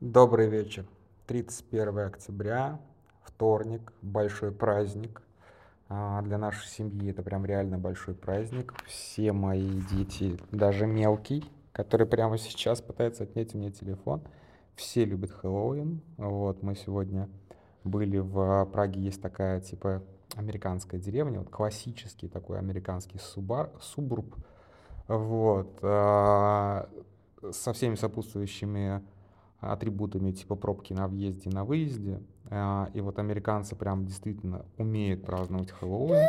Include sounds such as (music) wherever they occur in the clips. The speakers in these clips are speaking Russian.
Добрый вечер. 31 октября, вторник, большой праздник. А, Для нашей семьи это прям реально большой праздник. Все мои дети, даже мелкий, который прямо сейчас пытается отнять у меня телефон, все любят Хэллоуин. Вот, мы сегодня были в Праге, есть такая типа американская деревня, вот классический такой американский субар, субурб, вот, а, со всеми сопутствующими атрибутами типа пробки на въезде и на выезде. А, И вот американцы прям действительно умеют праздновать Хэллоуин.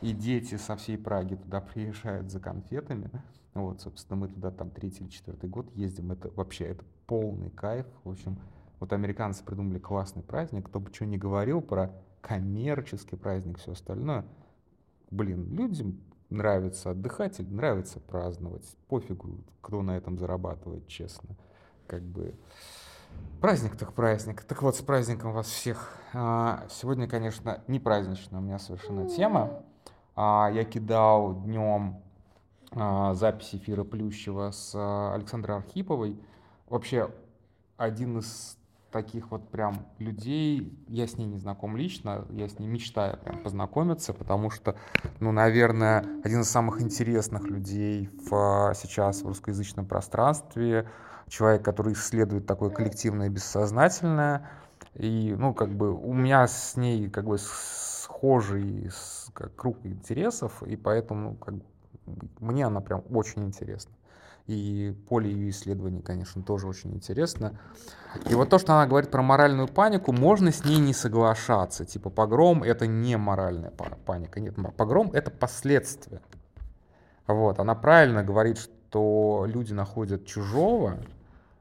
И дети со всей Праги туда (laughs) приезжают за конфетами. Вот, собственно, мы туда там третий или четвертый год ездим. Это вообще, это полный кайф. В общем, вот американцы придумали классный праздник. Кто бы что ни говорил про коммерческий праздник, все остальное. Блин, людям нравится отдыхать или нравится праздновать. Пофигу, кто на этом зарабатывает, честно. Как бы праздник так праздник. Так вот, с праздником вас всех. А, Сегодня, конечно, не праздничная у меня совершенно тема. А, Я кидал днем а, запись эфира Плющева с Александрой Архиповой. Вообще, один из таких вот прям людей, я с ней не знаком лично, я с ней мечтаю прям познакомиться, потому что, ну, наверное, один из самых интересных людей в, сейчас в русскоязычном пространстве, человек, который исследует такое коллективное бессознательное, и, ну, как бы у меня с ней как бы схожий как круг интересов, и поэтому как бы, мне она прям очень интересна. И поле ее исследований, конечно, тоже очень интересно. И вот то, что она говорит про моральную панику, можно с ней не соглашаться. Типа погром это не моральная па- паника. Нет, погром это последствия. Вот, она правильно говорит, что люди находят чужого,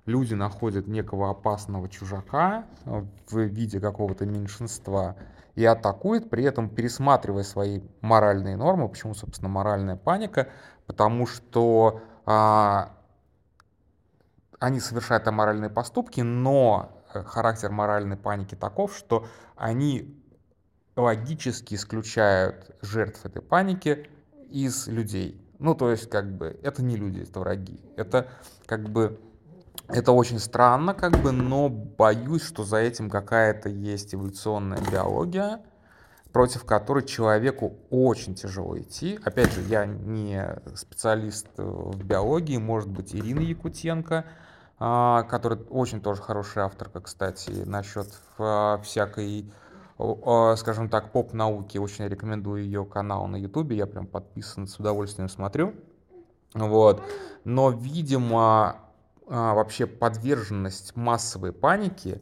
люди находят некого опасного чужака э, в виде какого-то меньшинства и атакуют, при этом пересматривая свои моральные нормы. Почему, собственно, моральная паника? Потому что а, они совершают аморальные поступки, но э, характер моральной паники таков, что они логически исключают жертв этой паники из людей. Ну, то есть, как бы, это не люди, это враги. Это, как бы, это очень странно, как бы, но боюсь, что за этим какая-то есть эволюционная биология, против которой человеку очень тяжело идти. Опять же, я не специалист э, в биологии, может быть, Ирина Якутенко, а, которая очень тоже хорошая авторка, кстати, насчет а, всякой, скажем так, поп-науки. Очень рекомендую ее канал на ютубе, я прям подписан, с удовольствием смотрю. Вот. Но, видимо, а, вообще подверженность массовой панике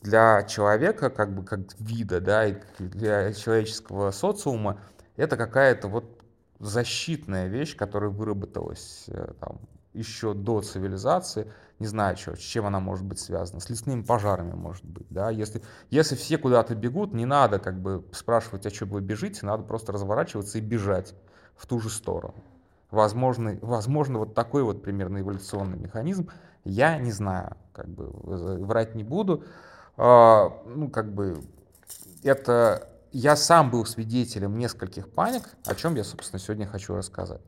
для человека, как бы как вида, да, и для человеческого социума, это какая-то вот защитная вещь, которая выработалась э, там еще до цивилизации. Не знаю, чё, с чем она может быть связана. С лесными пожарами, может быть, да. Если, если все куда-то бегут, не надо как бы спрашивать, а что вы бежите, надо просто разворачиваться и бежать в ту же сторону. Возможно, возможно, вот такой вот примерно эволюционный механизм. Я не знаю, как бы э, врать не буду. А, Ну, как бы это я сам был свидетелем нескольких паник, о чем я, собственно, сегодня хочу рассказать.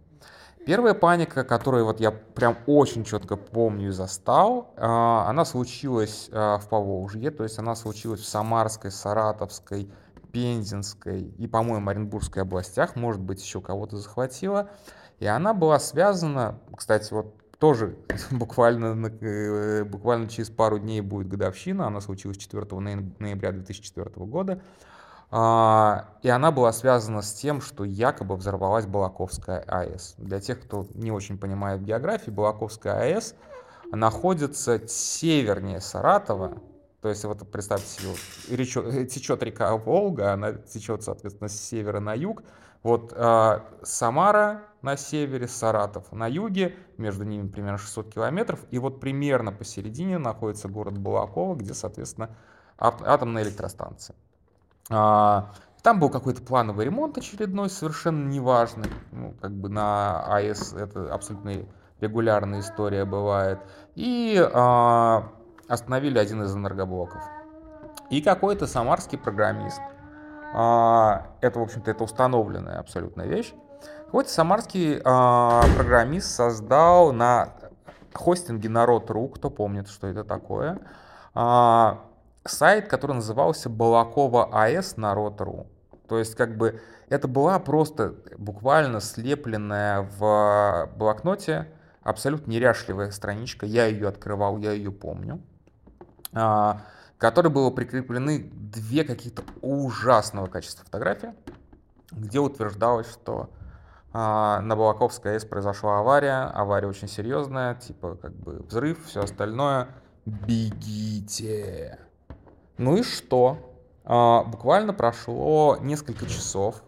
Первая паника, которую вот я прям очень четко помню и застал, а, она случилась а, в Поволжье, то есть она случилась в Самарской, Саратовской, Пензенской и, по-моему, Оренбургской областях, может быть, еще кого-то захватила. И она была связана, кстати, вот тоже (laughs) буквально, э, буквально через пару дней будет годовщина, она случилась 4 ноя- ноября 2004 года. А, И она была связана с тем, что якобы взорвалась Балаковская АЭС. Для тех, кто не очень понимает географии, Балаковская АЭС находится севернее Саратова. То есть вот представьте себе, вот речё- течет река Волга, она течет, соответственно, с севера на юг. Вот а, Самара на севере, Саратов на юге, между ними примерно 600 километров. И вот примерно посередине находится город Балаково, где, соответственно, ат- атомная электростанция. А, Там был какой-то плановый ремонт очередной, совершенно неважный. Ну, как бы на АЭС это абсолютно регулярная история бывает. И а, остановили один из энергоблоков. И какой-то самарский программист, это, в общем-то, это установленная абсолютная вещь, какой-то самарский а, программист создал на хостинге Народ.ру, кто помнит, что это такое, а, сайт, который назывался Балакова АЭС народ.ру. То есть как бы это была просто буквально слепленная в блокноте абсолютно неряшливая страничка. Я ее открывал, я ее помню. А, которой было прикреплены две каких-то ужасного качества фотографии, где утверждалось, что а, на Балаковской АЭС произошла авария, авария очень серьезная, типа как бы взрыв, все остальное. Бегите! Ну и что? А, буквально прошло несколько часов,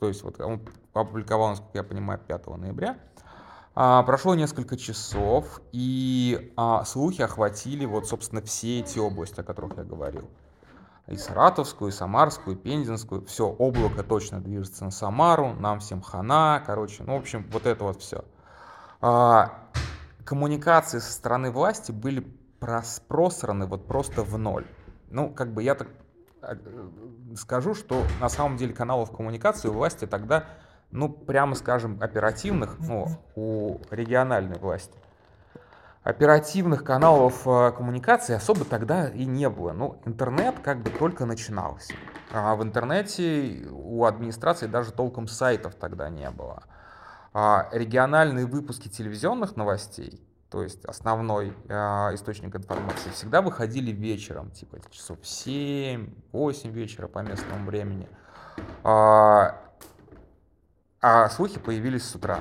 то есть вот он опубликовал, насколько я понимаю, 5 ноября, а, прошло несколько часов, и а, слухи охватили вот, собственно, все эти области, о которых я говорил. И Саратовскую, и Самарскую, и Пензенскую. Все, облако точно движется на Самару, нам всем хана, короче, ну, в общем, вот это вот все. А, коммуникации со стороны власти были просраны вот просто в ноль. Ну, как бы я так а, скажу, что на самом деле каналов коммуникации у власти тогда ну, прямо скажем, оперативных, ну, у региональной власти, оперативных каналов э, коммуникации особо тогда и не было. Ну, интернет как бы только начинался. А в интернете у администрации даже толком сайтов тогда не было. А региональные выпуски телевизионных новостей, то есть основной э, источник информации, всегда выходили вечером, типа часов 7-8 вечера по местному времени. А, а слухи появились с утра.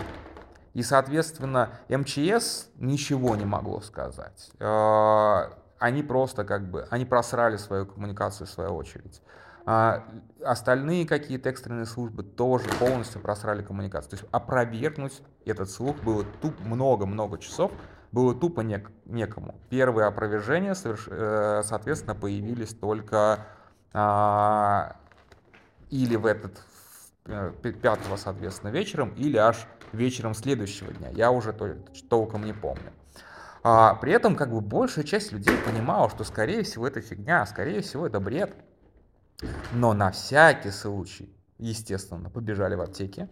И, соответственно, МЧС ничего не могло сказать. А, они просто как бы, они просрали свою коммуникацию в свою очередь. А остальные какие-то экстренные службы тоже полностью просрали коммуникацию. То есть опровергнуть этот слух было туп много-много часов, было тупо нек- некому. Первые опровержения, соверш... Э, соответственно, появились только а, или в этот 5 э, соответственно, вечером или аж вечером следующего дня. Я уже толком не помню. А, при этом как бы большая часть людей понимала, что скорее всего это фигня, скорее всего это бред. Но на всякий случай, естественно, побежали в аптеки,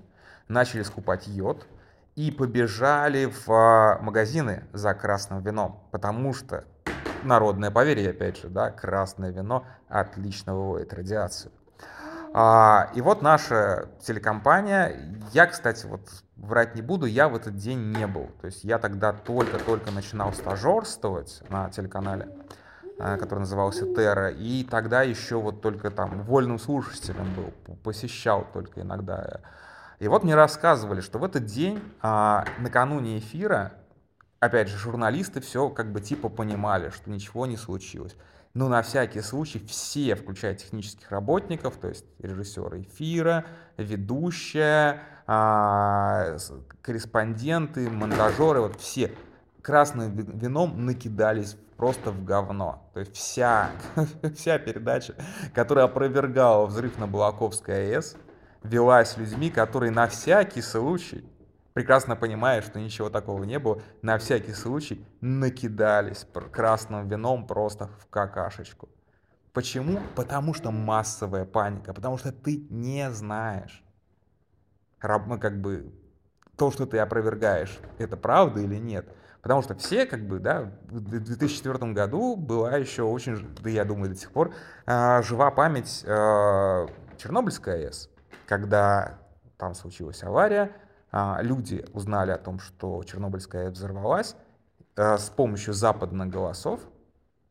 начали скупать йод и побежали в а, магазины за красным вином, потому что народное поверье, опять же, да, красное вино отлично выводит радиацию. А, и вот наша телекомпания, я, кстати, вот врать не буду, я в этот день не был. То есть я тогда только-только начинал стажерствовать на телеканале, э, который назывался Терра, и тогда еще вот только там вольным слушателем был, посещал только иногда. И вот мне рассказывали, что в этот день, а, накануне эфира, опять же, журналисты все как бы типа понимали, что ничего не случилось. Но на всякий случай все, включая технических работников, то есть режиссера эфира, ведущая, а, корреспонденты, монтажеры, вот все красным вином накидались просто в говно. То есть вся, (laughs) вся передача, которая опровергала взрыв на Балаковской АЭС, велась людьми, которые на всякий случай прекрасно понимая, что ничего такого не было, на всякий случай накидались красным вином просто в какашечку. Почему? Потому что массовая паника, потому что ты не знаешь, ну, как бы, то, что ты опровергаешь, это правда или нет. Потому что все, как бы, да, в 2004 году была еще очень, да я думаю, до сих пор, э, жива память э, Чернобыльской АЭС, когда там случилась авария, а, люди узнали о том, что Чернобыльская взорвалась э, с помощью западных голосов,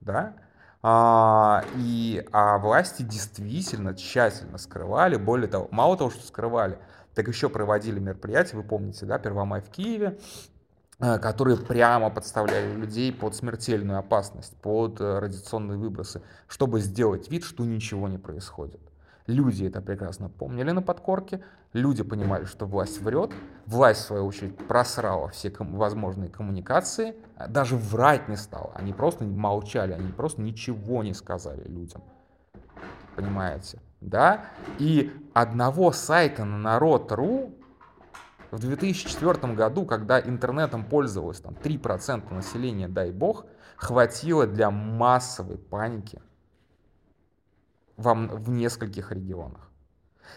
да, а, и а власти действительно тщательно скрывали, более того, мало того, что скрывали, так еще проводили мероприятия, вы помните, да, Первомай в Киеве, э, которые прямо подставляли людей под смертельную опасность, под э, радиационные выбросы, чтобы сделать вид, что ничего не происходит. Люди это прекрасно помнили на подкорке, люди понимали, что власть врет, власть, в свою очередь, просрала все ком- возможные коммуникации, а даже врать не стала, они просто молчали, они просто ничего не сказали людям. Понимаете? Да? И одного сайта на народ.ру в 2004 году, когда интернетом пользовалось там 3% населения, дай бог, хватило для массовой паники – в, в нескольких регионах.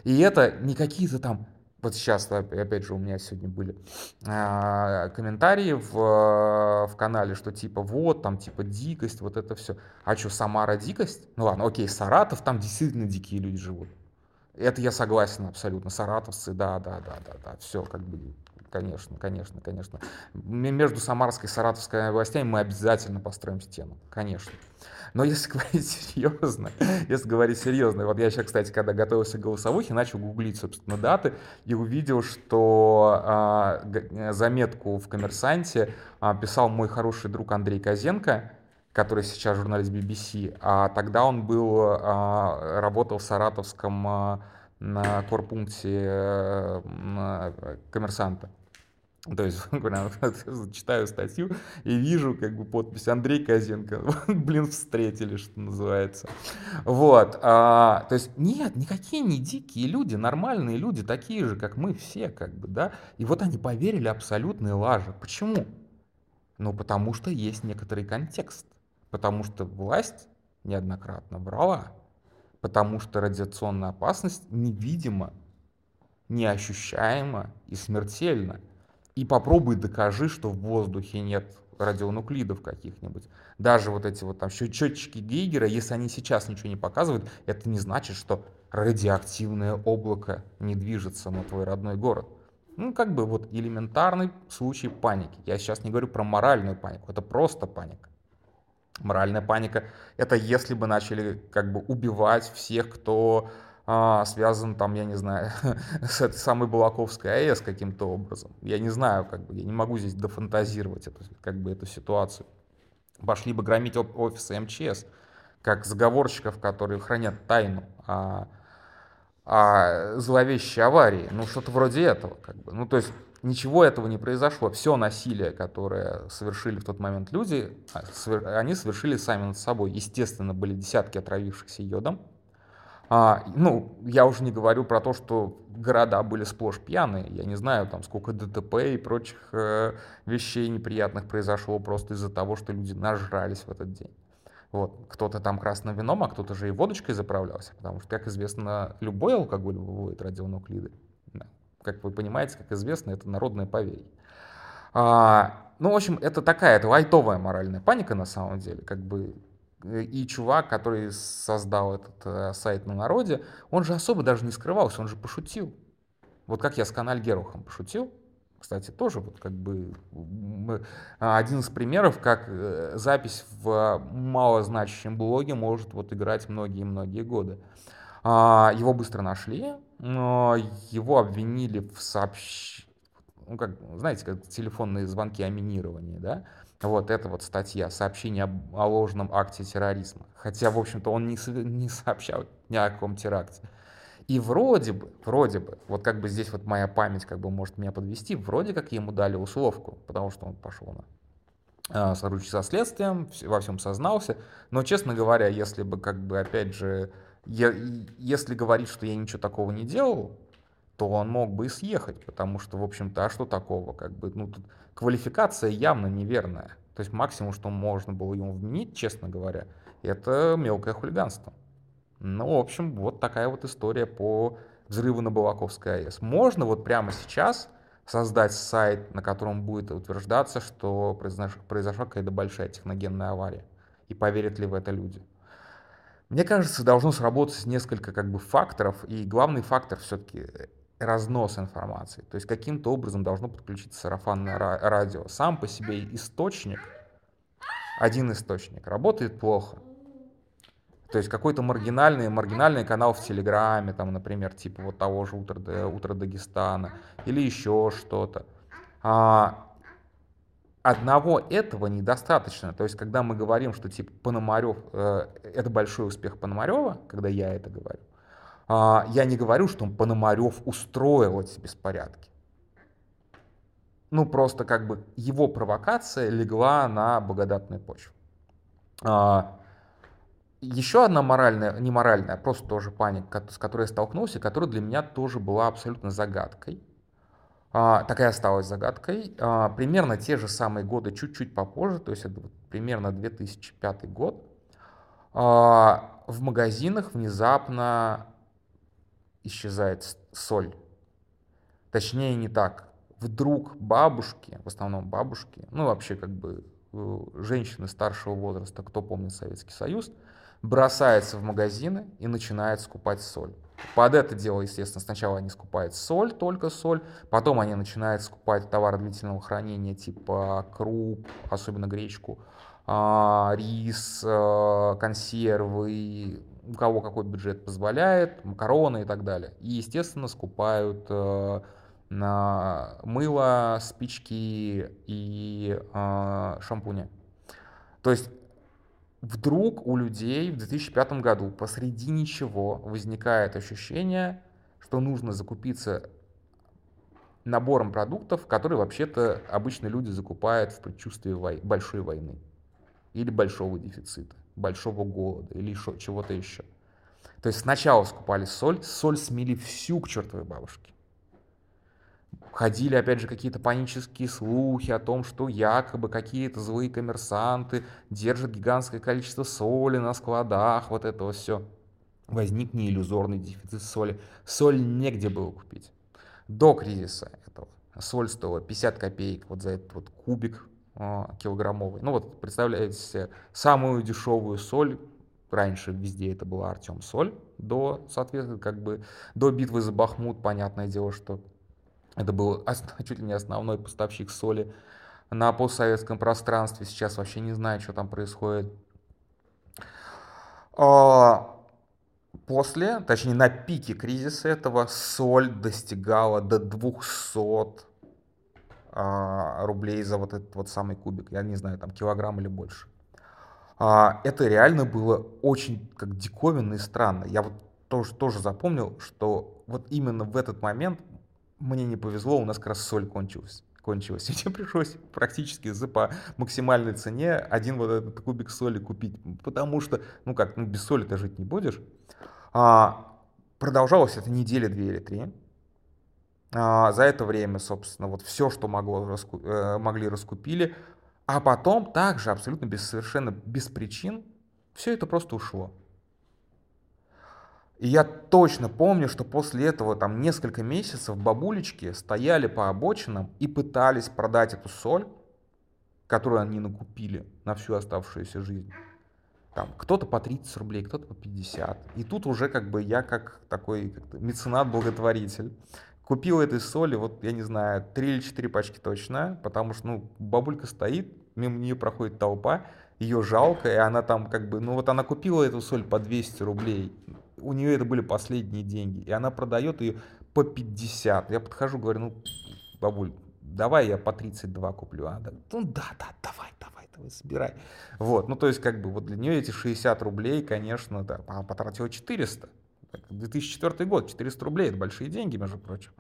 И это не какие-то там вот сейчас, опять же, у меня сегодня были э, комментарии в, э, в канале, что типа вот, там типа дикость, вот это все. А что, Самара дикость? Ну ладно, окей, Саратов, там действительно дикие люди живут. Это я согласен абсолютно. Саратовцы, да, да, да, да, да, все как бы конечно, конечно, конечно. Между Самарской и Саратовской областями мы обязательно построим стену, конечно. Но если (laughs) говорить серьезно, если говорить серьезно, вот я сейчас, кстати, когда готовился к голосовухе, начал гуглить, собственно, даты и увидел, что а, заметку в «Коммерсанте» а, писал мой хороший друг Андрей Козенко, который сейчас журналист BBC, а тогда он был, а, работал в саратовском а, на корпункте а, коммерсанта. То есть, (laughs) (laughs) читаю статью и вижу как бы подпись Андрей Козенко. (laughs) Блин, встретили, что называется. Вот. А, то есть, нет, никакие не дикие люди, нормальные люди, такие же, как мы все, как бы, да. И вот они поверили абсолютной лаже. Почему? Ну, потому что есть некоторый контекст. Потому что власть неоднократно брала. Потому что радиационная опасность невидима, неощущаема и смертельна. И попробуй докажи, что в воздухе нет радионуклидов каких-нибудь. Даже вот эти вот там счетчики Гейгера, если они сейчас ничего не показывают, это не значит, что радиоактивное облако не движется на твой родной город. Ну, как бы вот элементарный случай паники. Я сейчас не говорю про моральную панику, это просто паника. Моральная паника — это если бы начали как бы убивать всех, кто а, связан там, я не знаю, (laughs) с этой самой Балаковской АЭС каким-то образом. Я не знаю, как бы, я не могу здесь дофантазировать эту, как бы, эту ситуацию. Пошли бы громить офисы МЧС, как заговорщиков, которые хранят тайну о, о зловещей аварии. Ну, что-то вроде этого. Как бы. Ну, то есть ничего этого не произошло. Все насилие, которое совершили в тот момент люди, а, они совершили сами над собой. Естественно, были десятки отравившихся йодом, а, ну, я уже не говорю про то, что города были сплошь пьяные. Я не знаю, там, сколько ДТП и прочих э, вещей неприятных произошло просто из-за того, что люди нажрались в этот день. Вот. Кто-то там красным вином, а кто-то же и водочкой заправлялся, потому что, как известно, любой алкоголь выводит радионуклиды. Как вы понимаете, как известно, это народное поверье. А, ну, в общем, это такая, это лайтовая моральная паника на самом деле. Как бы и чувак, который создал этот э, сайт на народе, он же особо даже не скрывался, он же пошутил. Вот как я с канал Герухом пошутил, кстати, тоже вот как бы один из примеров, как э, запись в малозначащем блоге может вот играть многие-многие годы. А, его быстро нашли, но его обвинили в сообщ... ну, как, знаете, как телефонные звонки о минировании, да, вот эта вот статья, сообщение о ложном акте терроризма. Хотя, в общем-то, он не, не сообщал ни о каком теракте. И вроде бы, вроде бы, вот как бы здесь вот моя память как бы может меня подвести, вроде как ему дали условку, потому что он пошел на а, сотрудничать со следствием, во всем сознался. Но, честно говоря, если бы, как бы, опять же, я, если говорить, что я ничего такого не делал, то он мог бы и съехать, потому что, в общем-то, а что такого, как бы, ну, тут квалификация явно неверная. То есть максимум, что можно было ему вменить, честно говоря, это мелкое хулиганство. Ну, в общем, вот такая вот история по взрыву на Балаковской АЭС. Можно вот прямо сейчас создать сайт, на котором будет утверждаться, что произошла какая-то большая техногенная авария. И поверят ли в это люди. Мне кажется, должно сработать несколько как бы факторов, и главный фактор все-таки разнос информации. То есть каким-то образом должно подключиться сарафанное радио. Сам по себе источник, один источник, работает плохо. То есть какой-то маргинальный, маргинальный канал в Телеграме, там, например, типа вот того же Утро, Утро Дагестана или еще что-то. А, одного этого недостаточно. То есть когда мы говорим, что типа Пономарев, э, это большой успех Пономарева, когда я это говорю, а, я не говорю, что Пономарев устроил эти беспорядки. Ну, просто как бы его провокация легла на благодатную почву. А, еще одна моральная, не моральная, а просто тоже паника, с которой я столкнулся, которая для меня тоже была абсолютно загадкой. А, такая осталась загадкой. Примерно те же самые годы, чуть-чуть попозже, то есть это примерно 2005 год, в магазинах внезапно исчезает соль. точнее не так. Вдруг бабушки, в основном бабушки, ну вообще как бы э, женщины старшего возраста, кто помнит Советский Союз, бросаются в магазины и начинают скупать соль. Под это дело, естественно, сначала они скупают соль, только соль, потом они начинают скупать товары длительного хранения типа круп, особенно гречку, а, рис, а, консервы, у кого какой бюджет позволяет, макароны и так далее. И, естественно, скупают а, на мыло, спички и шампуни. То есть вдруг у людей в 2005 году посреди ничего возникает ощущение, что нужно закупиться набором продуктов, которые вообще-то обычно люди закупают в предчувствии вой- большой войны или большого дефицита, большого голода или чего-то еще. То есть сначала скупали соль, соль смели всю к чертовой бабушке. Ходили, опять же, какие-то панические слухи о том, что якобы какие-то злые коммерсанты держат гигантское количество соли на складах, вот это все. Возник неиллюзорный дефицит соли. Соль негде было купить. До кризиса этого соль стоила 50 копеек вот за этот вот кубик а, килограммовый. Ну вот представляете себе самую дешевую соль, раньше везде это была Артем соль, до, соответственно, как бы до битвы за Бахмут, понятное дело, что это был (laughs) чуть ли не основной поставщик соли на постсоветском пространстве. Сейчас вообще не знаю, что там происходит. А, после, точнее на пике кризиса этого, соль достигала до 200 а, рублей за вот этот вот самый кубик. Я не знаю, там килограмм или больше. А, это реально было очень как диковинно и странно. Я вот тоже, тоже запомнил, что вот именно в этот момент мне не повезло, у нас как раз соль кончилась кончилась. (laughs) И мне пришлось практически за по максимальной цене один вот этот кубик соли купить. Потому что, ну как, ну без соли ты жить не будешь. А, продолжалось это недели две или три. А, за это время, собственно, вот все, что могло, раску, э, могли, раскупили. А потом также абсолютно без, совершенно без причин все это просто ушло. И я точно помню, что после этого там несколько месяцев бабулечки стояли по обочинам и пытались продать эту соль, которую они накупили на всю оставшуюся жизнь. Там кто-то по 30 рублей, кто-то по 50. И тут уже как бы я как такой как меценат-благотворитель купил этой соли, вот я не знаю, 3 или 4 пачки точно, потому что ну, бабулька стоит, мимо нее проходит толпа, ее жалко, и она там как бы, ну вот она купила эту соль по 200 рублей, у нее это были последние деньги, и она продает ее по 50. Я подхожу, говорю, ну, бабуль, давай я по 32 куплю. Она говорит, ну да, да, давай, давай, давай, собирай. Вот, ну то есть как бы вот для нее эти 60 рублей, конечно, да, она потратила 400. 2004 год, 400 рублей, это большие деньги, между прочим.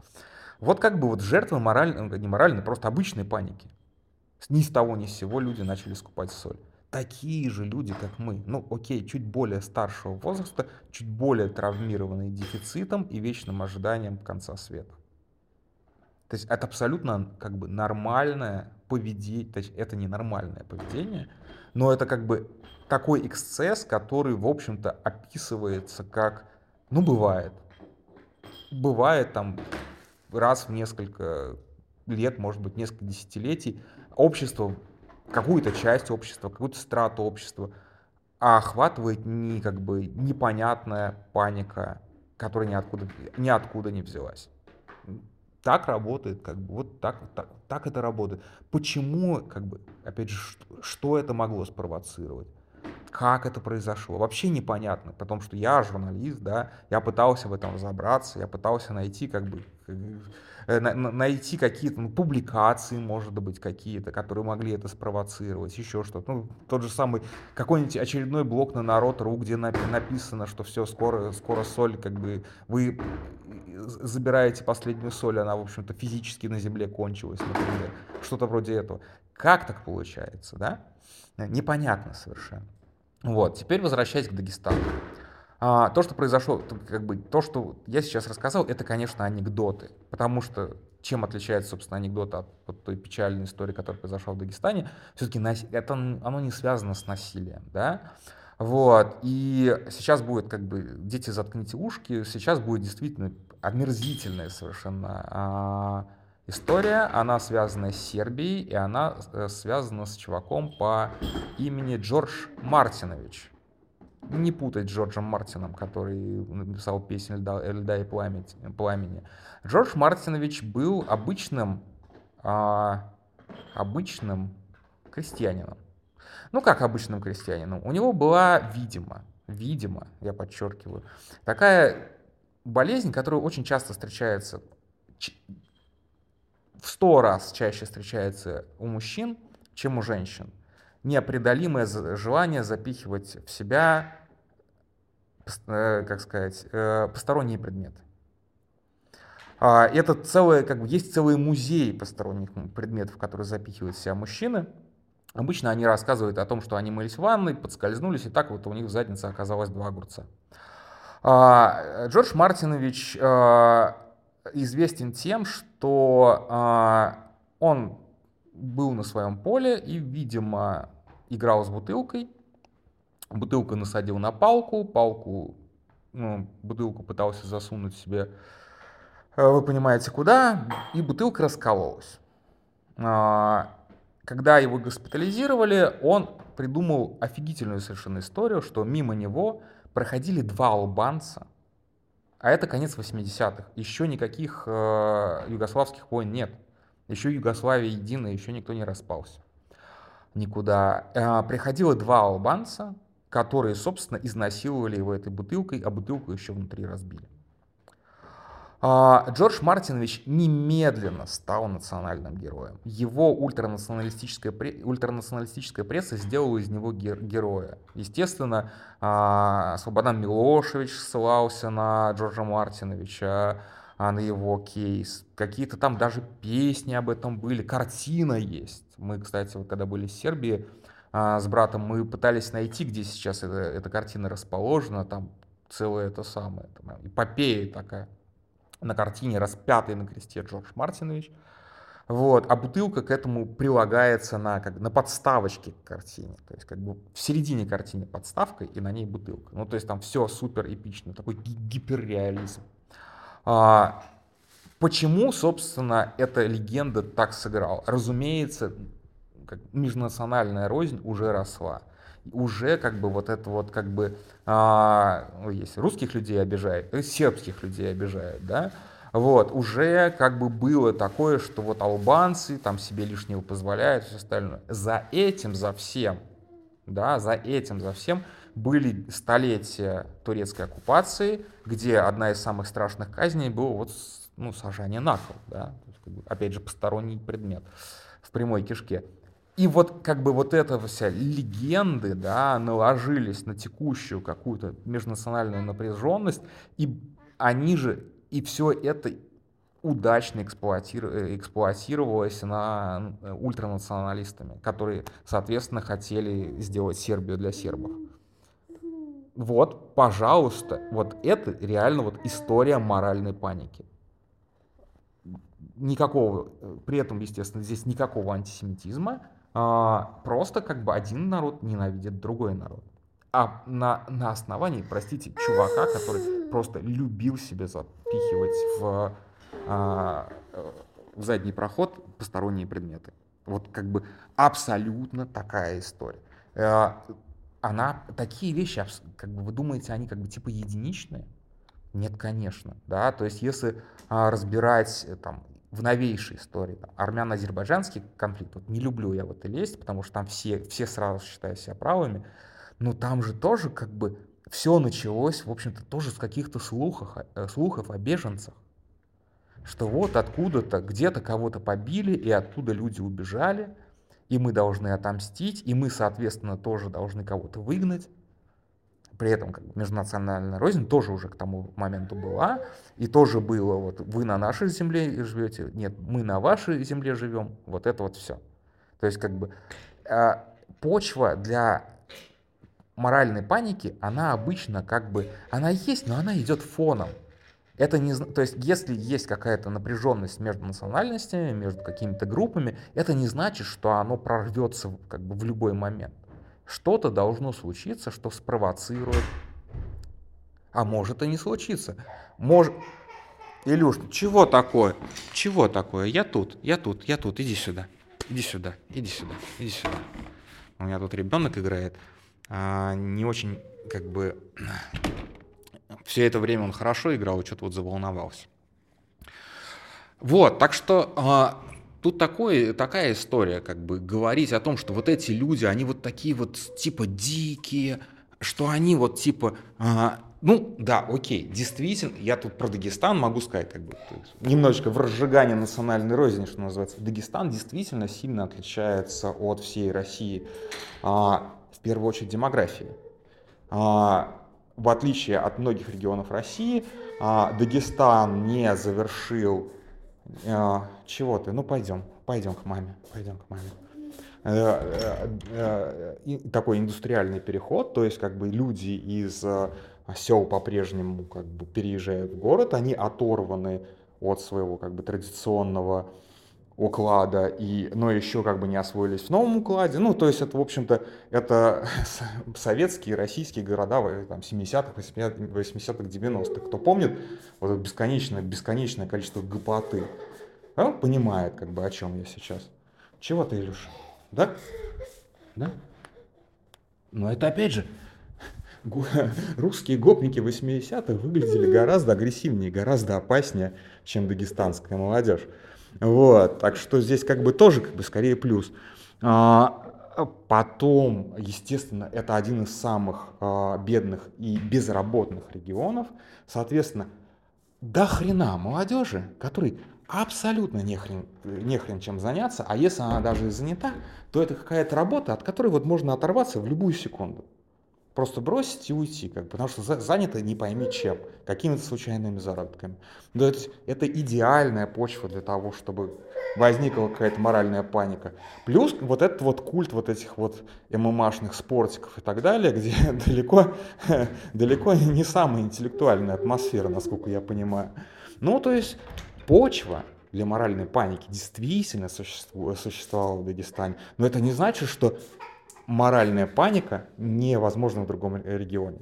Вот как бы вот жертвы моральной, не моральной, просто обычной паники. Ни с того ни с сего люди начали скупать соль такие же люди, как мы. Ну, окей, чуть более старшего возраста, чуть более травмированные дефицитом и вечным ожиданием конца света. То есть это абсолютно как бы нормальное поведение, то есть это не нормальное поведение, но это как бы такой эксцесс, который, в общем-то, описывается как, ну, бывает. Бывает там раз в несколько лет, может быть, несколько десятилетий, общество какую-то часть общества, какую-то страту общества, а охватывает не, как бы, непонятная паника, которая ниоткуда, ниоткуда не взялась. Так работает, как бы, вот так, так, так это работает. Почему, как бы, опять же, что, что это могло спровоцировать? Как это произошло? Вообще непонятно, потому что я журналист, да, я пытался в этом разобраться, я пытался найти, как бы, найти какие-то ну, публикации, может быть, какие-то, которые могли это спровоцировать, еще что-то. Ну, тот же самый какой-нибудь очередной блок на народ.ру, где написано, что все, скоро, скоро соль, как бы вы забираете последнюю соль, она, в общем-то, физически на земле кончилась, например. Что-то вроде этого. Как так получается, да? Непонятно совершенно. Вот, теперь возвращаясь к Дагестану. А, то, что произошло, как бы, то, что я сейчас рассказал, это, конечно, анекдоты. Потому что чем отличается, собственно, анекдот от вот той печальной истории, которая произошла в Дагестане, все-таки это, оно не связано с насилием, да. Вот, и сейчас будет как бы, дети заткните ушки, сейчас будет действительно омерзительная совершенно а, история, она связана с Сербией, и она э, связана с чуваком по имени Джордж Мартинович. Не путать с Джорджем Мартином, который написал песню «Льда, льда и пламени». Джордж Мартинович был обычным, а, обычным крестьянином. Ну, как обычным крестьянином. У него была, видимо, видимо, я подчеркиваю, такая болезнь, которая очень часто встречается, в сто раз чаще встречается у мужчин, чем у женщин. Неопреодолимое желание запихивать в себя, э, как сказать, э, посторонние предметы. А, это целое, как бы, есть целый музей посторонних предметов, которые запихивают в себя мужчины. Обычно они рассказывают о том, что они мылись в ванной, подскользнулись, и так вот у них в заднице оказалось два огурца. А, Джордж Мартинович а, известен тем, что он был на своем поле и, видимо, играл с бутылкой. Бутылку насадил на палку, палку, ну, бутылку пытался засунуть себе Э, вы понимаете, куда, и бутылка раскололась. А, когда его госпитализировали, он придумал офигительную совершенно историю, что мимо него проходили два албанца, а это конец 80-х. Еще никаких э, югославских войн нет. Еще Югославия единая, еще никто не распался. Никуда. Э, приходило два албанца, которые, собственно, изнасиловали его этой бутылкой, а бутылку еще внутри разбили. А, Джордж Мартинович немедленно стал национальным героем. Его ультранационалистическая, ультранационалистическая пресса сделала из него героя. Естественно, а, Слободан Милошевич ссылался на Джорджа Мартиновича, на его кейс. Какие-то там даже песни об этом были, картина есть. Мы, кстати, вот когда были в Сербии с братом, мы пытались найти, где сейчас эта, эта картина расположена, там целая это самое, там, эпопея такая на картине распятый на кресте Джордж Мартинович. Вот, а бутылка к этому прилагается на, как, на подставочке к картине. То есть как бы в середине картины подставка и на ней бутылка. Ну то есть там все супер эпично, такой гиперреализм. А, почему, собственно, эта легенда так сыграла? Разумеется, как межнациональная рознь уже росла уже как бы вот это вот как бы, а, ну, есть русских людей обижает, и сербских людей обижает, да, вот, уже как бы было такое, что вот албанцы там себе лишнего позволяют все остальное. За этим, за всем, да, за этим, за всем были столетия турецкой оккупации, где одна из самых страшных казней была вот, ну, сажание на кол, да, опять же, посторонний предмет в прямой кишке. И вот как бы вот это вся легенды, да, наложились на текущую какую-то межнациональную напряженность, и они же, и все это удачно эксплуатир... эксплуатировалось на э, ультранационалистами, которые, соответственно, хотели сделать Сербию для сербов. Вот, пожалуйста, вот это реально вот история моральной паники. Никакого, э, при этом, естественно, здесь никакого антисемитизма, а, просто как бы один народ ненавидит другой народ. А на, на основании, простите, чувака, который просто любил себе запихивать в, а, в задний проход посторонние предметы. Вот как бы абсолютно такая история. Она, такие вещи, как бы вы думаете, они как бы типа единичные? Нет, конечно, да, то есть если а, разбирать там в новейшей истории. Армяно-азербайджанский конфликт, вот не люблю я в это лезть, потому что там все, все сразу считают себя правыми, но там же тоже как бы все началось, в общем-то, тоже с каких-то слухов, э, слухов о беженцах. Что вот откуда-то, где-то кого-то побили, и оттуда люди убежали, и мы должны отомстить, и мы, соответственно, тоже должны кого-то выгнать при этом как бы, межнациональная рознь тоже уже к тому моменту была, и тоже было, вот вы на нашей земле живете, нет, мы на вашей земле живем, вот это вот все. То есть как бы э, почва для моральной паники, она обычно как бы, она есть, но она идет фоном. Это не, то есть, если есть какая-то напряженность между национальностями, между какими-то группами, это не значит, что оно прорвется как бы в любой момент. что-то должно случиться, что спровоцирует. А может и не случиться. Может... Илюш, чего такое? Чего такое? Я тут, я тут, я тут, иди сюда. Иди сюда, иди сюда, иди сюда. У меня тут ребенок играет. А, не очень, как бы, все это время он хорошо играл, и что-то вот заволновался. Вот, так что а, тут такой, такая история, как бы говорить о том, что вот эти люди, они вот такие вот типа дикие, что они вот типа а, ну, да, окей, действительно, я тут про Дагестан могу сказать, как бы, немножечко в разжигании национальной розни, что называется. Дагестан действительно сильно отличается от всей России, а, в первую очередь, демографией. А, в отличие от многих регионов России, а, Дагестан не завершил... А, чего ты? Ну, пойдем, пойдем к маме, пойдем к маме э, э, э, такой индустриальный переход, то есть как бы люди из сел по-прежнему как бы переезжают в город, они оторваны от своего как бы традиционного уклада, и, но еще как бы не освоились в новом укладе. Ну, то есть это, в общем-то, это (laughs) советские, российские города там, 70-х, 80-х, 90-х. Кто помнит вот это бесконечное, бесконечное количество гопоты, он понимает, как бы, о чем я сейчас. Чего ты, Илюша? Да? Да? Но это опять же, (laughs) русские гопники 80-х выглядели гораздо агрессивнее, гораздо опаснее, чем дагестанская молодежь. Вот, так что здесь как бы тоже как бы скорее плюс. А, потом, естественно, это один из самых а, бедных и безработных регионов. Соответственно, до хрена молодежи, который абсолютно не хрен, не хрен чем заняться, а если она даже занята, то это какая-то работа, от которой вот можно оторваться в любую секунду. Просто бросить и уйти, как, потому что занято не пойми чем, какими-то случайными заработками. То есть это идеальная почва для того, чтобы возникла какая-то моральная паника. Плюс вот этот вот культ вот этих вот ММАшных спортиков и так далее, где (laughs) далеко, (laughs) далеко не самая интеллектуальная атмосфера, насколько я понимаю. Ну, то есть почва для моральной паники действительно существовала в Дагестане. Но это не значит, что моральная паника невозможна в другом регионе.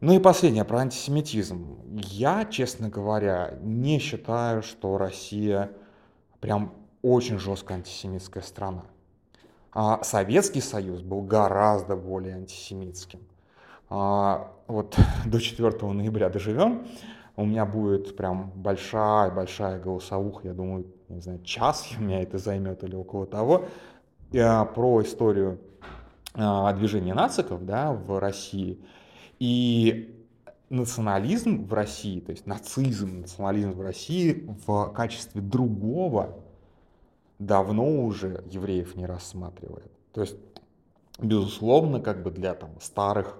Ну и последнее про антисемитизм. Я, честно говоря, не считаю, что Россия прям очень жестко антисемитская страна. А Советский Союз был гораздо более антисемитским. А вот до 4 ноября доживем, у меня будет прям большая-большая голосовуха, я думаю, не знаю, час (laughs) у меня это займет или около того, про историю а, движения нациков да, в России. И национализм в России, то есть нацизм, национализм в России в качестве другого давно уже евреев не рассматривает. То есть, безусловно, как бы для там, старых,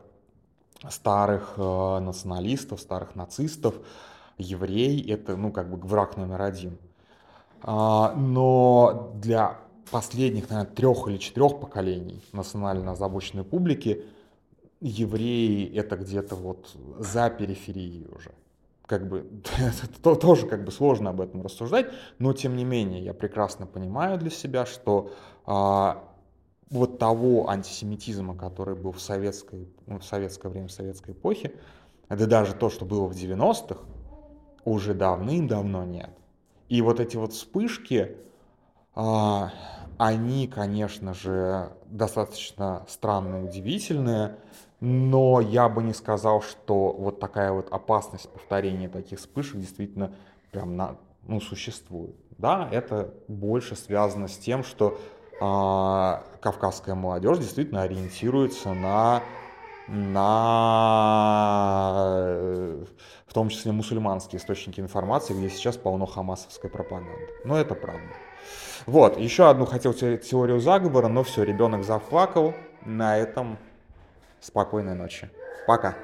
старых э, националистов, старых нацистов, еврей это, ну, как бы враг номер один. А, но для последних, наверное, трех или четырех поколений национально озабоченной публики евреи это где-то вот за периферией уже. Как бы (laughs) это тоже как бы сложно об этом рассуждать, но тем не менее я прекрасно понимаю для себя, что а, вот того антисемитизма, который был в, советской, ну, в советское время, в советской эпохе, это даже то, что было в 90-х, уже давным-давно нет. И вот эти вот вспышки, они, конечно же, достаточно странные, удивительные, но я бы не сказал, что вот такая вот опасность повторения таких вспышек действительно прям на, ну, существует. Да, это больше связано с тем, что э, кавказская молодежь действительно ориентируется на, на в том числе мусульманские источники информации, где сейчас полно хамасовской пропаганды. Но это правда. Вот, еще одну хотел теорию заговора, но все, ребенок заплакал. На этом спокойной ночи. Пока.